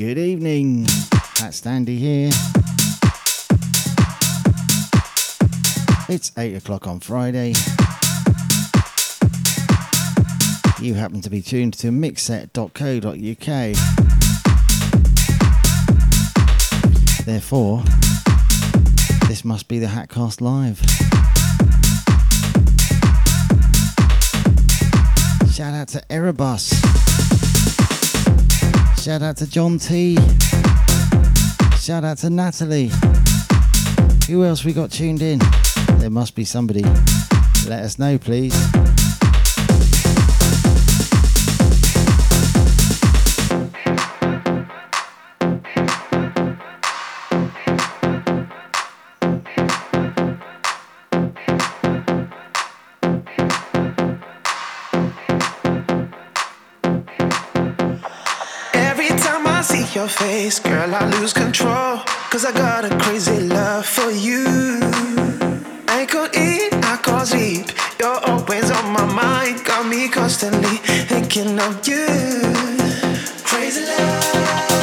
Good evening. That's Standy here. It's 8 o'clock on Friday. You happen to be tuned to mixset.co.uk. Therefore, this must be the Hatcast Live. Shout out to Erebus. Shout out to John T. Shout out to Natalie. Who else we got tuned in? There must be somebody. Let us know, please. Face, girl, I lose control. Cause I got a crazy love for you. I could eat, I could sleep. You're always on my mind, got me constantly thinking of you. Crazy love.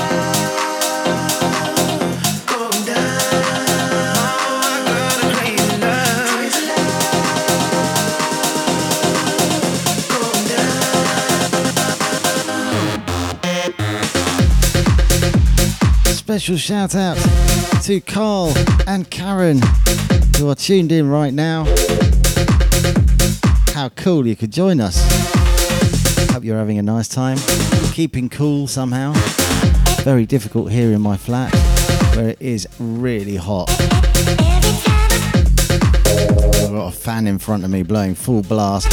Special shout out to Carl and Karen who are tuned in right now. How cool you could join us. Hope you're having a nice time. Keeping cool somehow. Very difficult here in my flat where it is really hot. I've got a fan in front of me blowing full blast.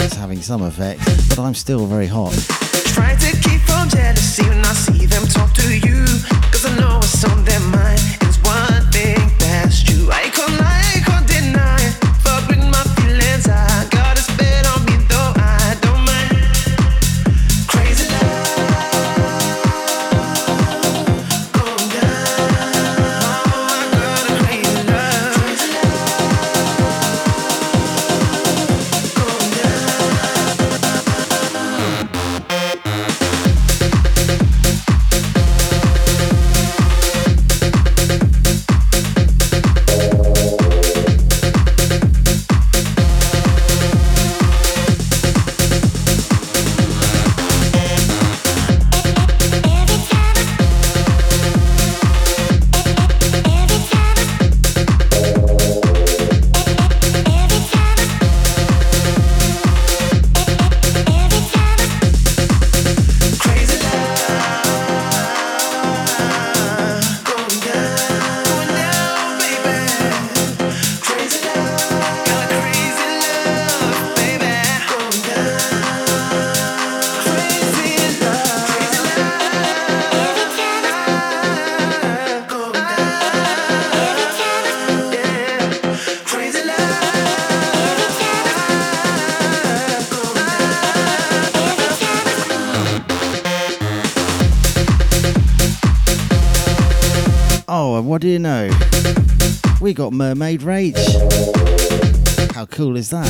It's having some effect, but I'm still very hot jealousy when I see them talk to you. Cause I know what's on their mind. It's one thing that's true. I We got Mermaid Rage. How cool is that?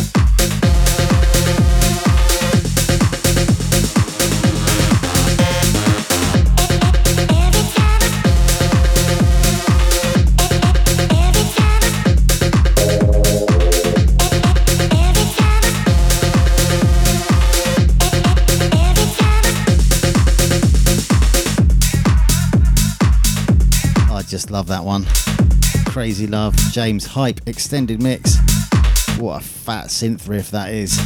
I just love that one. Crazy Love, James Hype extended mix. What a fat synth riff that is.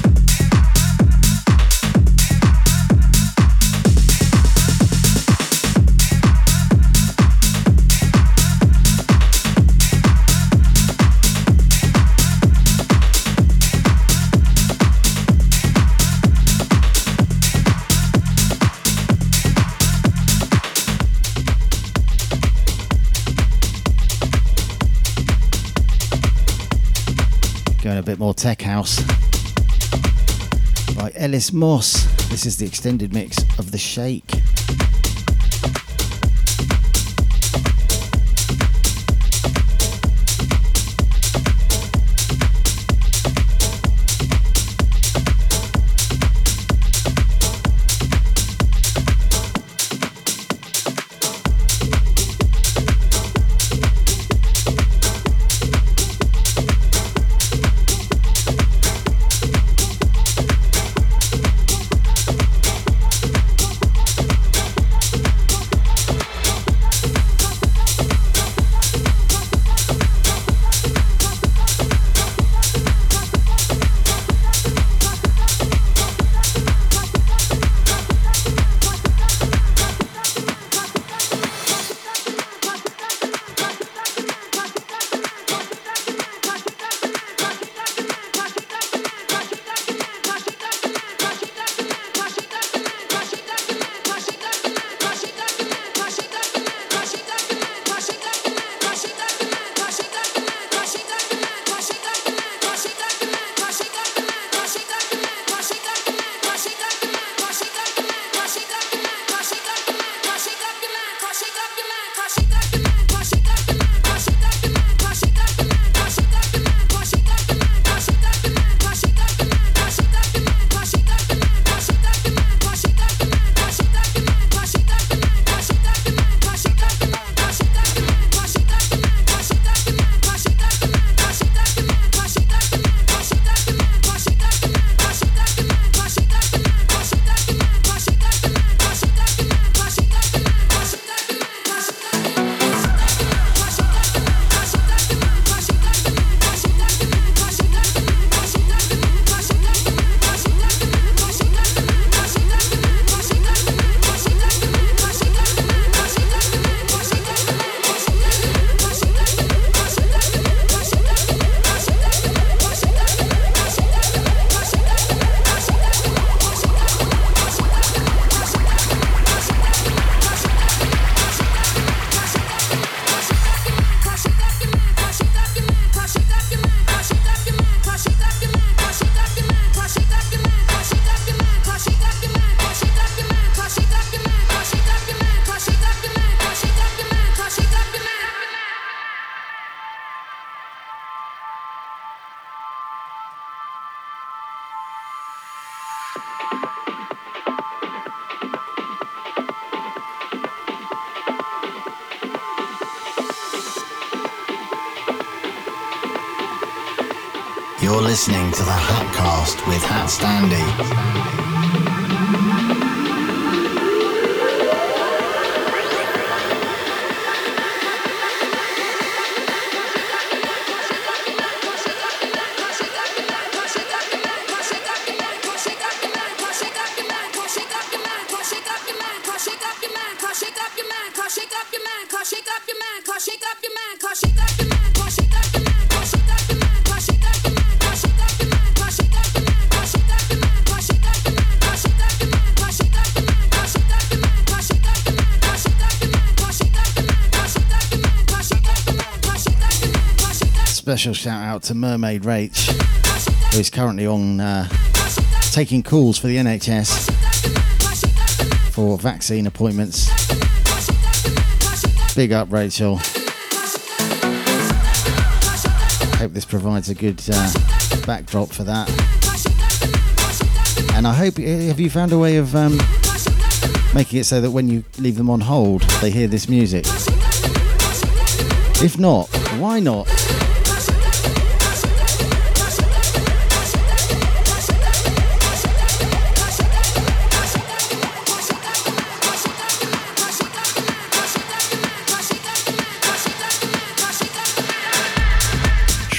More tech house. By Ellis Moss. This is the extended mix of The Shake. You're listening to the Hatcast with Hat Standy. Special shout out to Mermaid Rach, who is currently on uh, taking calls for the NHS for vaccine appointments. Big up, Rachel. Hope this provides a good uh, backdrop for that. And I hope, have you found a way of um, making it so that when you leave them on hold, they hear this music? If not, why not?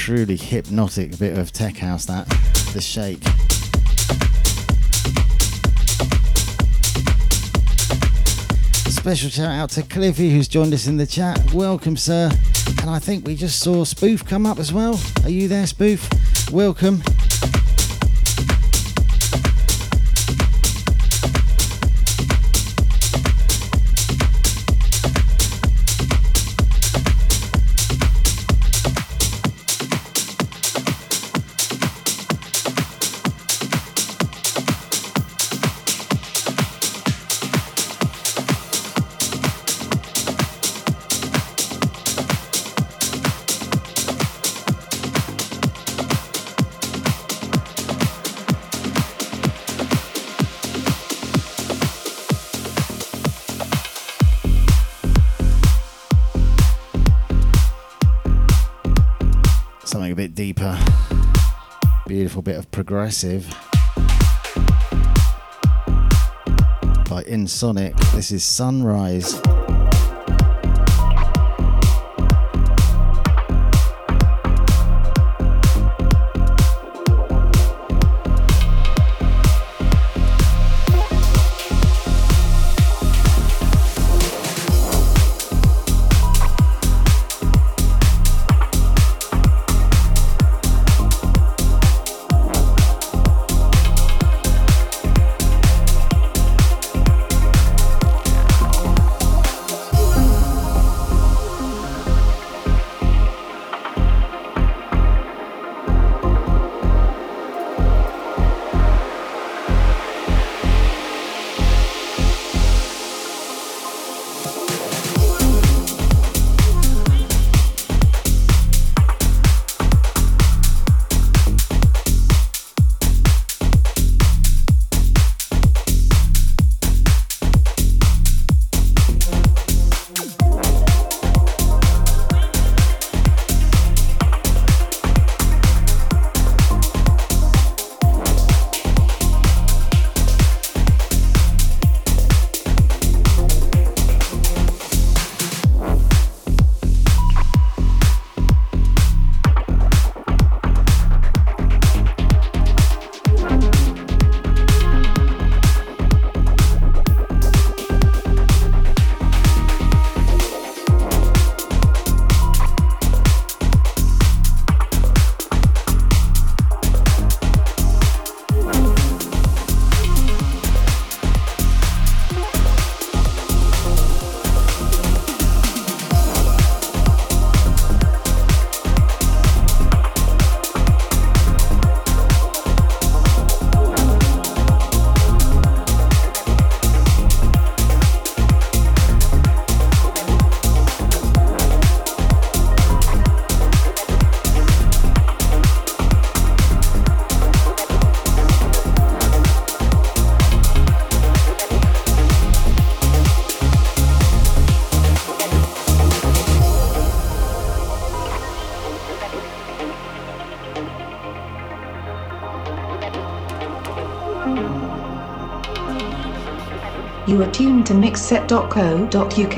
Truly hypnotic bit of tech house that, the shake. Special shout out to Cliffy who's joined us in the chat. Welcome, sir. And I think we just saw Spoof come up as well. Are you there, Spoof? Welcome. Progressive by Ensonic. This is Sunrise. To mixset.co.uk.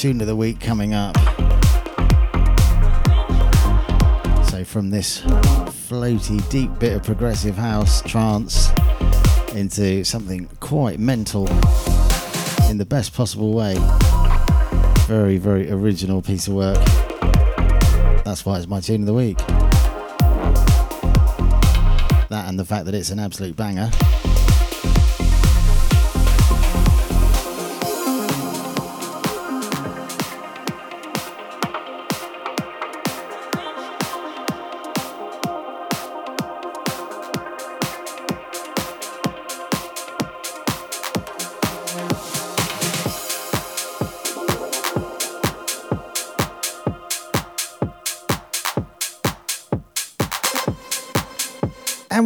tune of the week coming up. So, from this floaty, deep bit of progressive house trance into something quite mental in the best possible way. Very, very original piece of work. That's why it's my tune of the week. That and the fact that it's an absolute banger.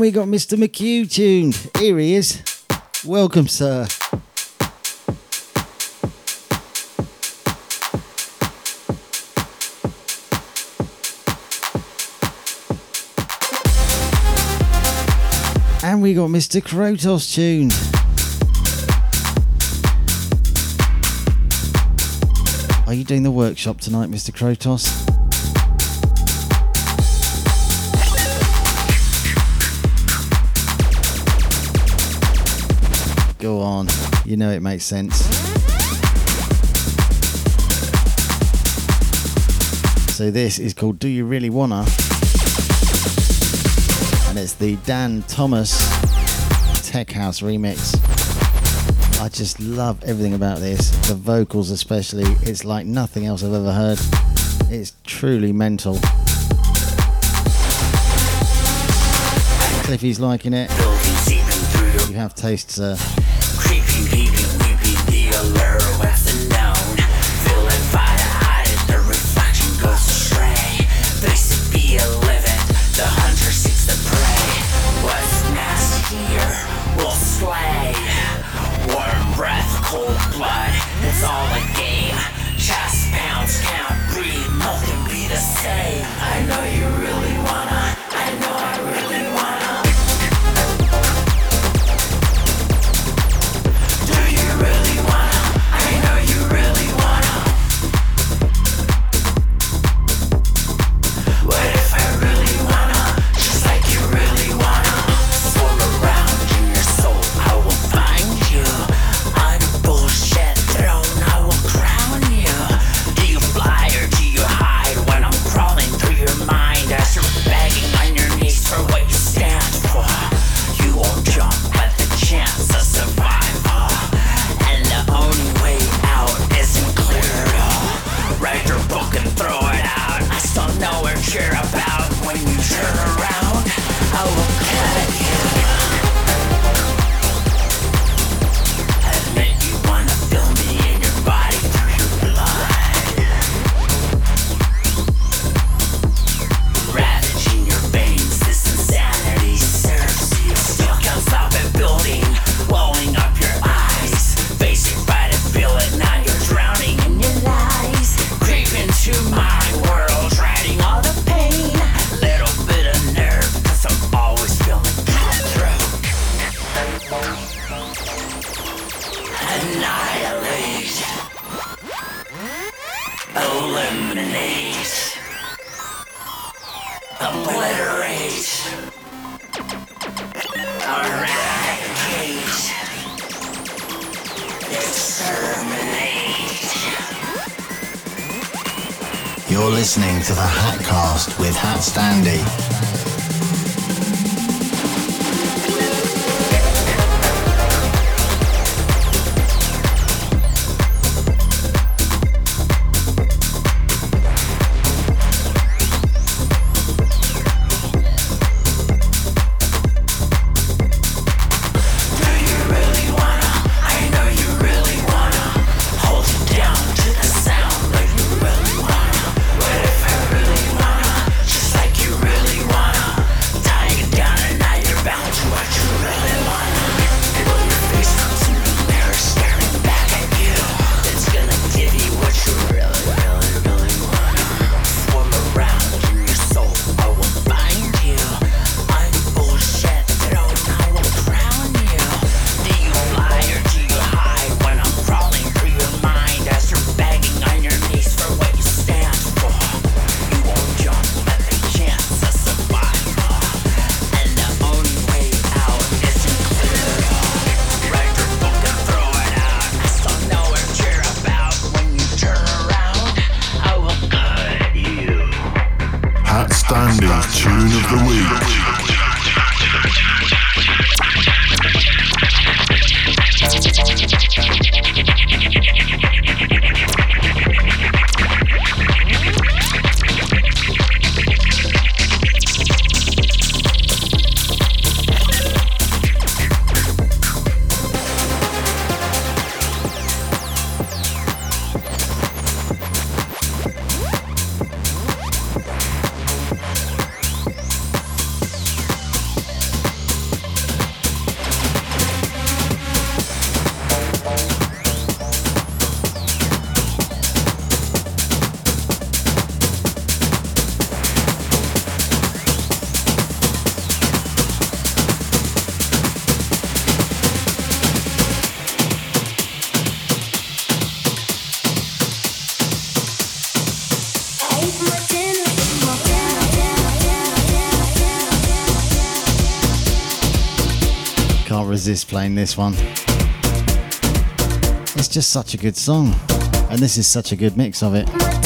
We got Mr. McHugh tuned. Here he is. Welcome, sir. And we got Mr. Krotos tuned. Are you doing the workshop tonight, Mr. Krotos? Go on. You know it makes sense. So this is called Do You Really Wanna? And it's the Dan Thomas Tech House remix. I just love everything about this. The vocals especially. It's like nothing else I've ever heard. It's truly mental. Cliffy's liking it. You have taste, sir. Do resist playing this one. It's just such a good song, and this is such a good mix of it.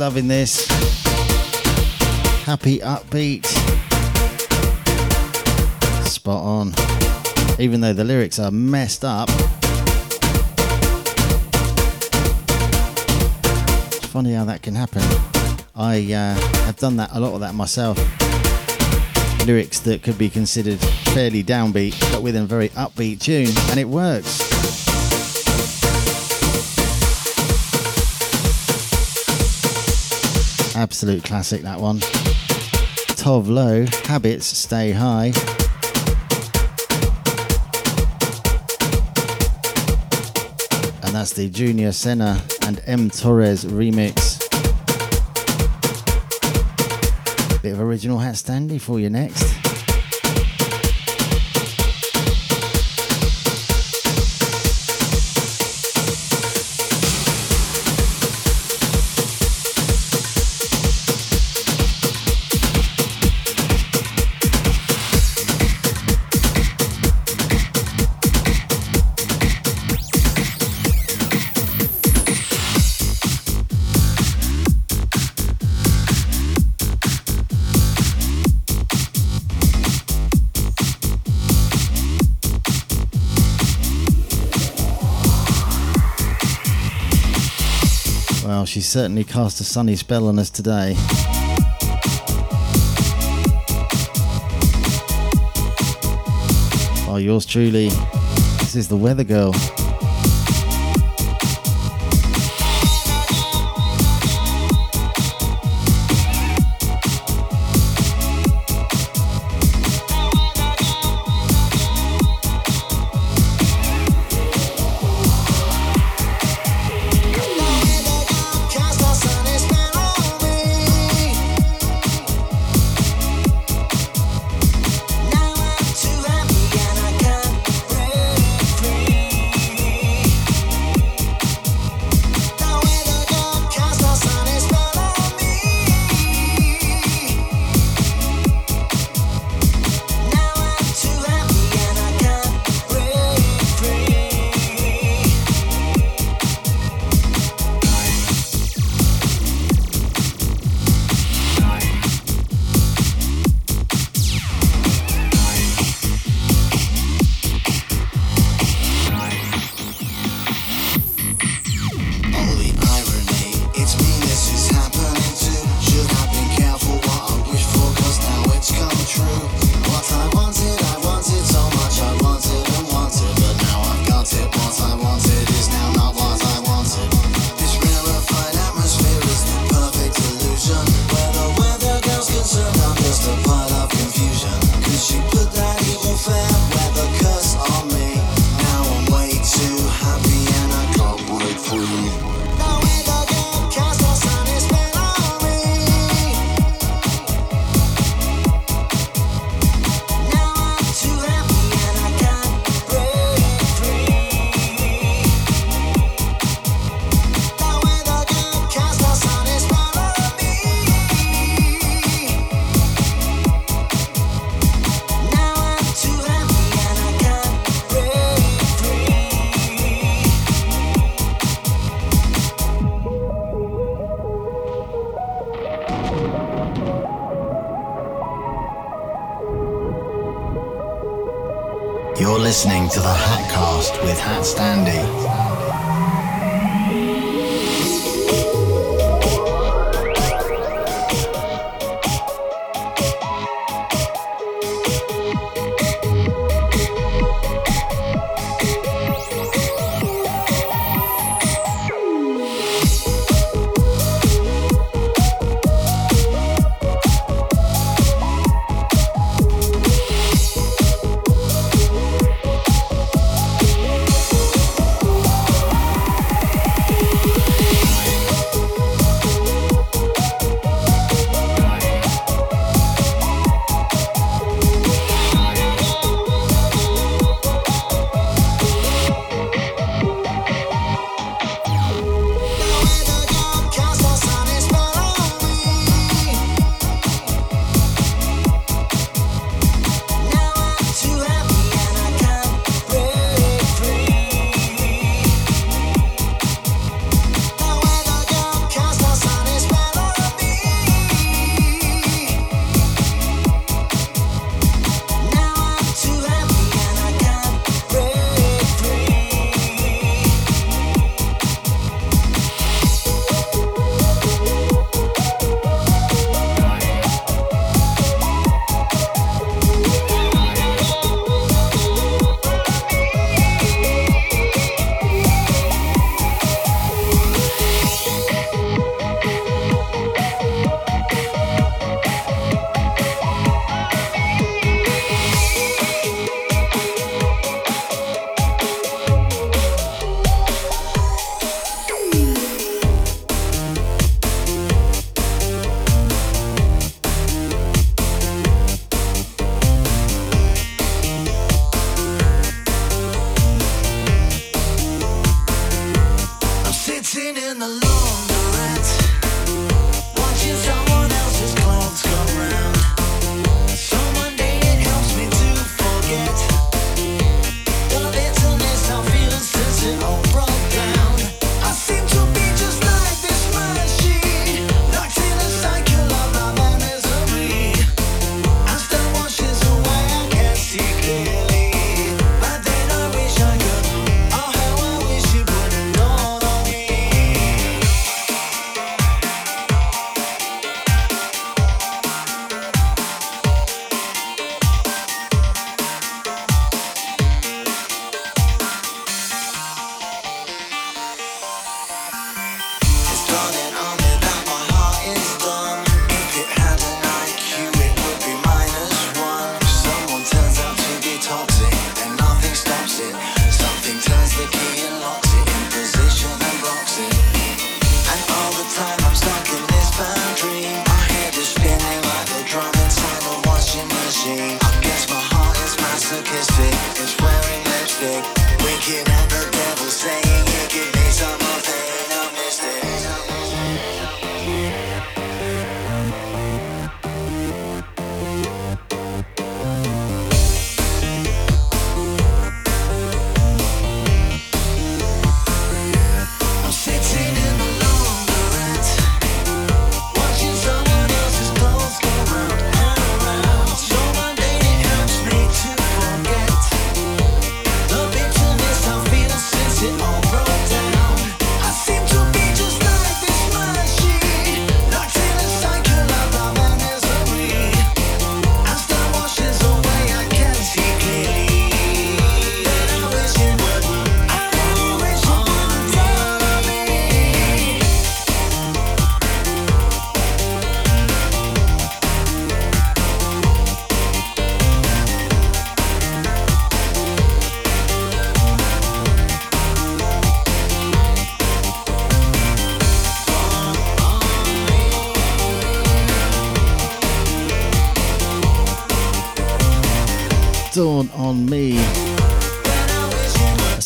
Loving this. Happy upbeat. Spot on. Even though the lyrics are messed up. It's funny how that can happen. I uh, have done that a lot of that myself. Lyrics that could be considered fairly downbeat, but with a very upbeat tune, and it works. Absolute classic, that one. Tove Lo, Habits Stay High. And that's the Junior Senna and M Torrez remix. Bit of original hat standy for you next. She certainly cast a sunny spell on us today. Oh, yours truly. This is the Weather Girl.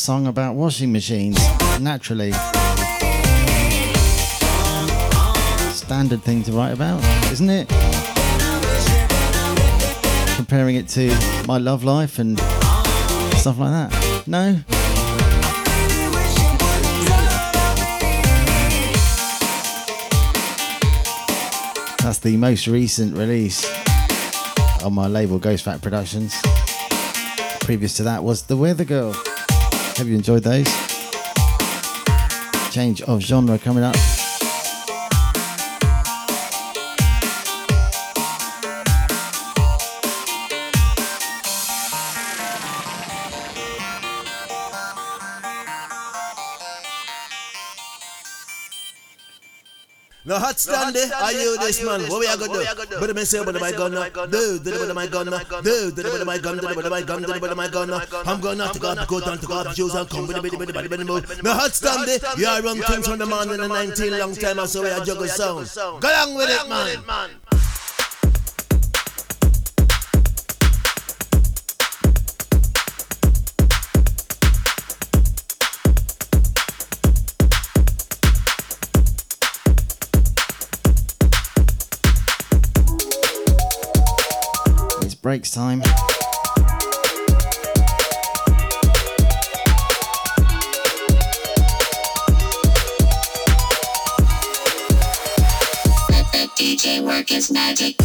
Song about washing machines, naturally. Standard thing to write about, isn't it? Comparing it to my love life and stuff like that. No? That's the most recent release on my label Ghost Fat Productions. Previous to that was The Weathergirl. Have you enjoyed those? Change of genre coming up. No hot stand eh? there. Are you eh? this man? What we are gonna do? But me say, but my gun, do, do, but my gun, do, do, but my gun, do, but my gun, do, but my gun. I'm gonna take off, go down, take off shoes and come with the bitty, bitty, bitty, bitty, bitty. No hot stand eh? there. You are run things from the man in the 19 long time, I saw we are juggle sound. Go along with it, man. Breaks time. DJ work is magic.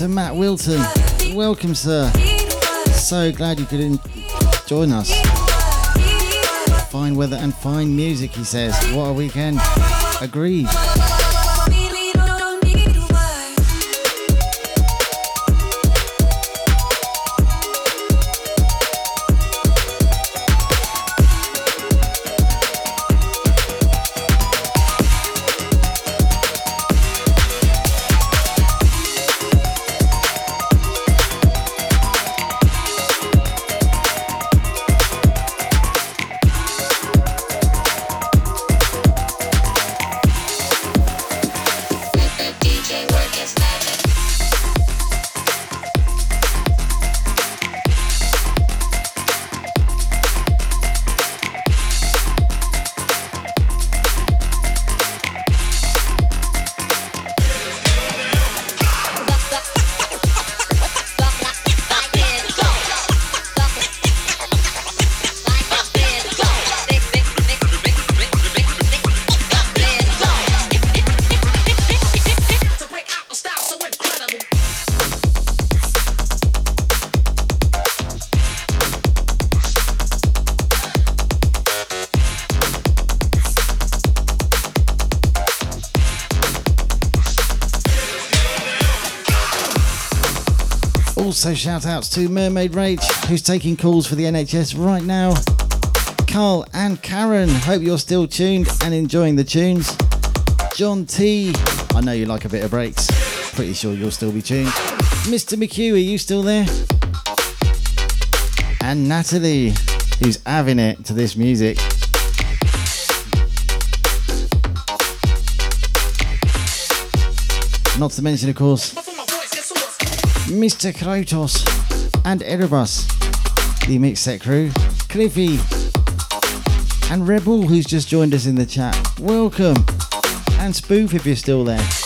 To Matt Wilton. Welcome, sir. So glad you could join us. Fine weather and fine music, he says. What a weekend. Agreed. Also, shout outs to Mermaid Rach, who's taking calls for the NHS right now. Carl and Karen, hope you're still tuned and enjoying the tunes. John T, I know you like a bit of breaks. Pretty sure you'll still be tuned. Mr. McHugh, are you still there? And Natalie, who's having it to this music. Not to mention, of course, Mr. Kratos and Erebus, the Mixset crew, Cliffy, and Rebel, who's just joined us in the chat. Welcome, and Spoof if you're still there.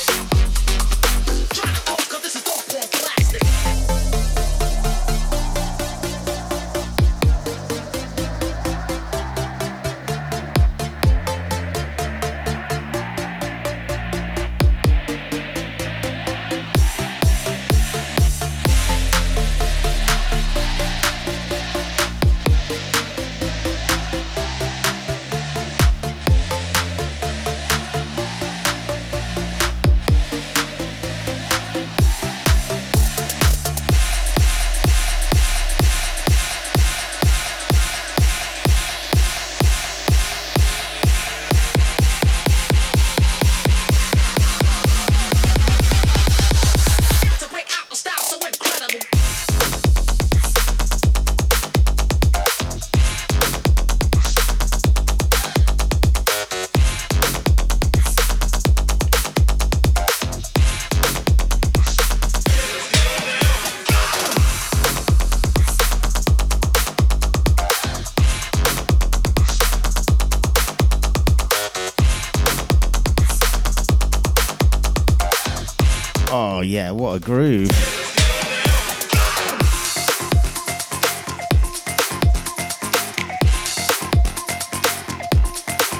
What a groove.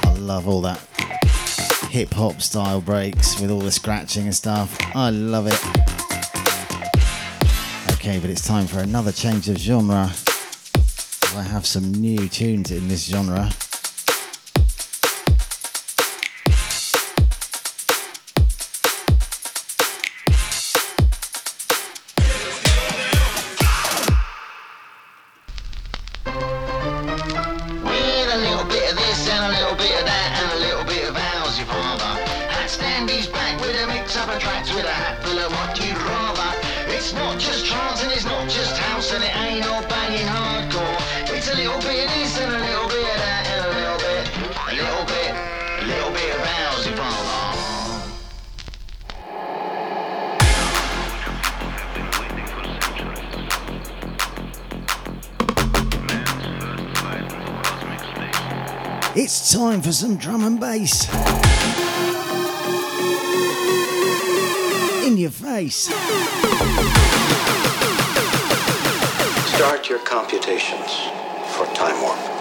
I love all that hip hop style breaks with all the scratching and stuff. I love it. Okay, but it's time for another change of genre. I have some new tunes in this genre. Time for some drum and bass. In your face. Start your computations for Timewarp.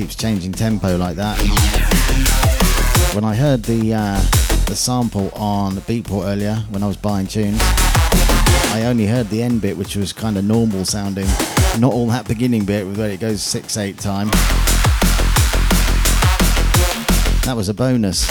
Keeps changing tempo like that. When I heard the uh, the sample on the Beatport earlier, when I was buying tunes, I only heard the end bit, which was kind of normal sounding, not all that beginning bit where it goes six eight time. That was a bonus.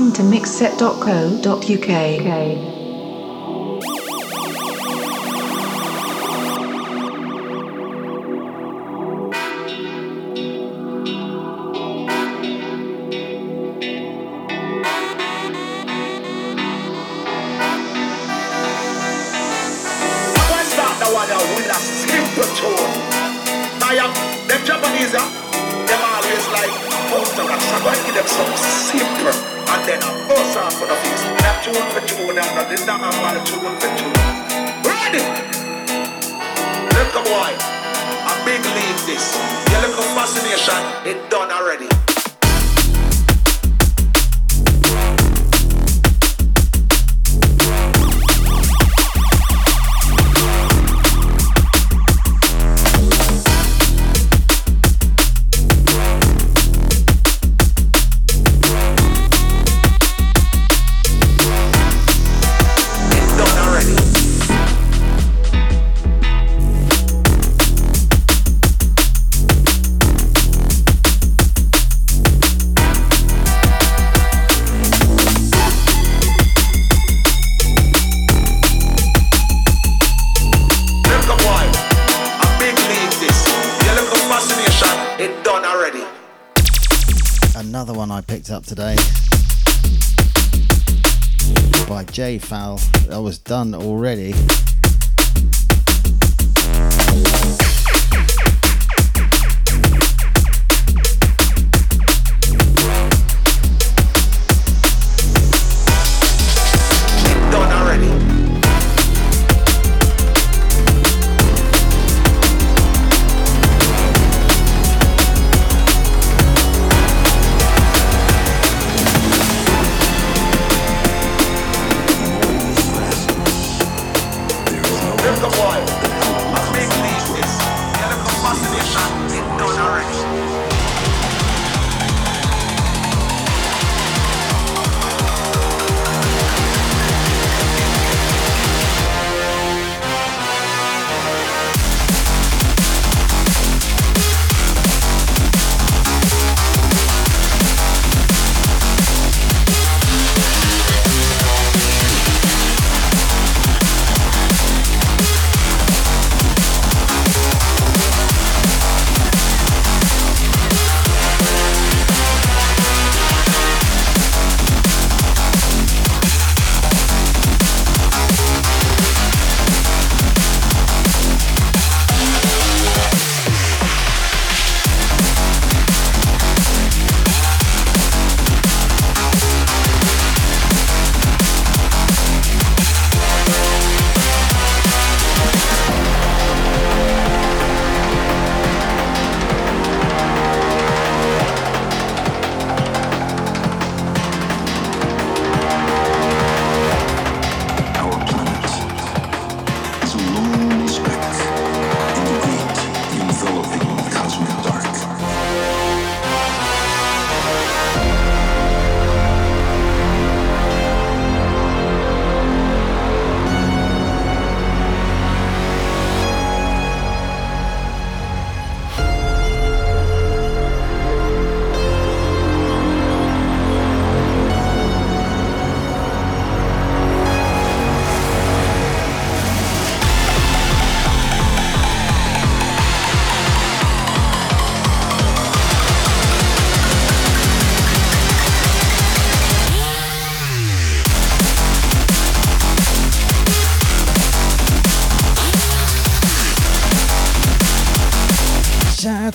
mixset.co.uk. today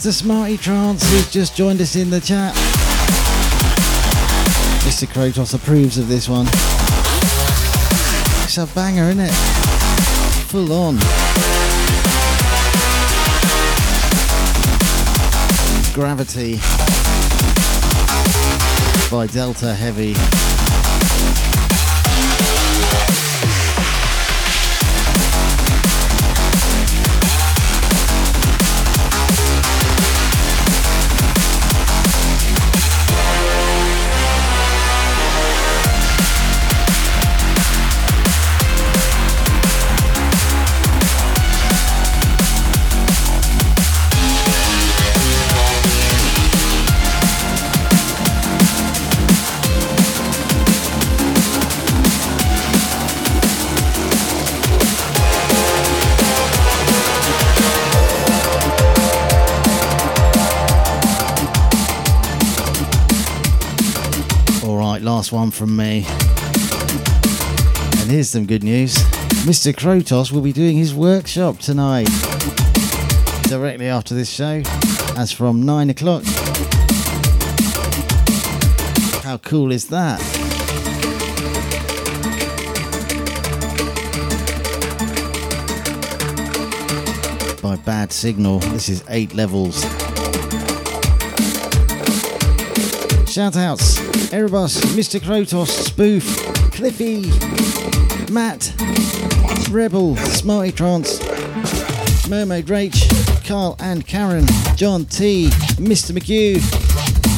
Mr. Smarty Trance, who's just joined us in the chat. Mr. Krotos approves of this one. It's a banger, isn't it? Full on. Gravity by Delta Heavy. Last one from me. And here's some good news Mr. Krotos will be doing his workshop tonight, directly after this show, as from 9 o'clock. How cool is that? By Bad Signal, this is 8 levels. Shout outs Erebus, Mr. Krotos, Spoof, Cliffy, Matt, Rebel, Smarty Trance, Mermaid Rach, Carl and Karen, John T, Mr. McHugh,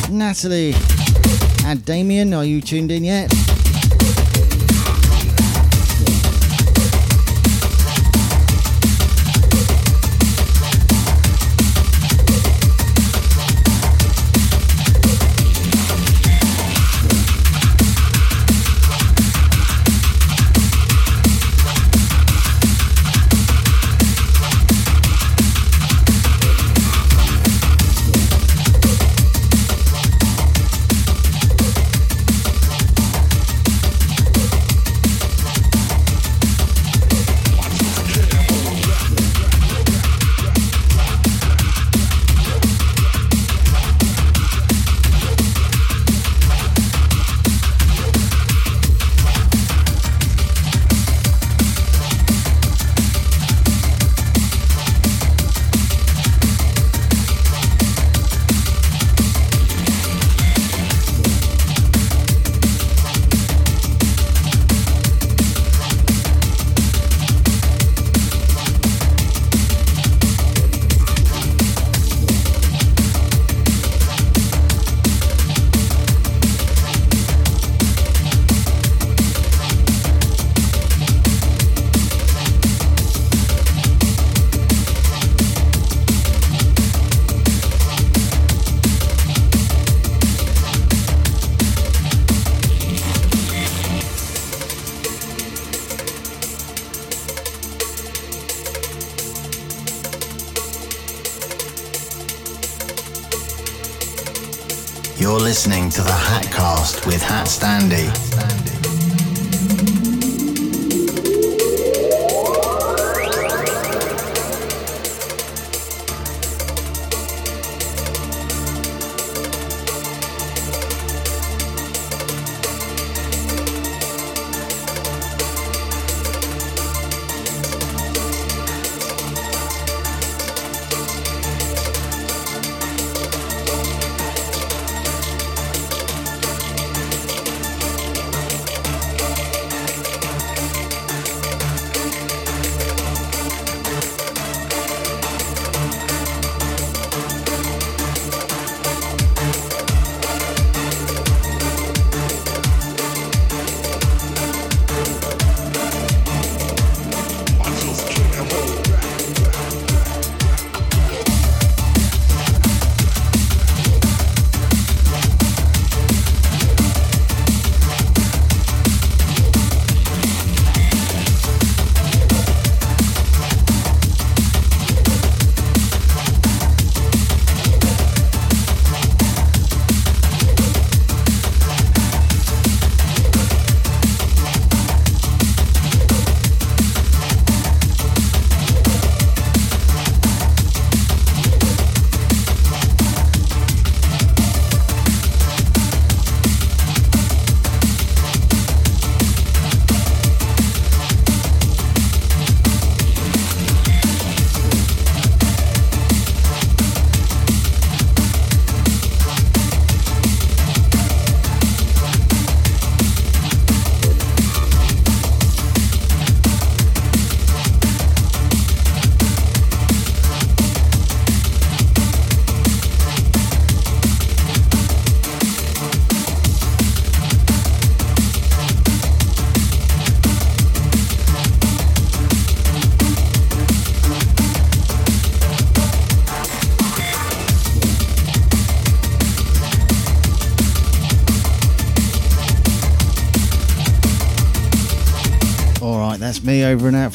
Natalie, and Damien. Are you tuned in yet? Listening to the Hatcast with HatStandy.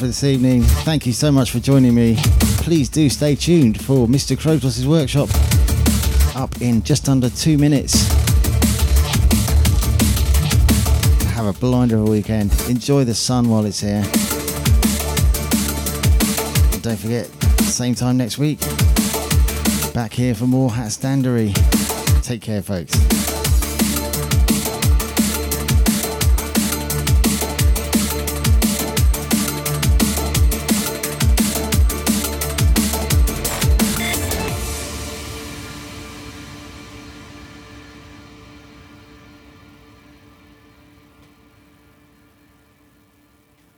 For this evening. Thank you so much for joining me. Please do stay tuned for Mr. Krotos' workshop up in just under two minutes. Have a blinder of a weekend. Enjoy the sun while it's here. And don't forget, same time next week, back here for more Hat Standery. Take care, folks.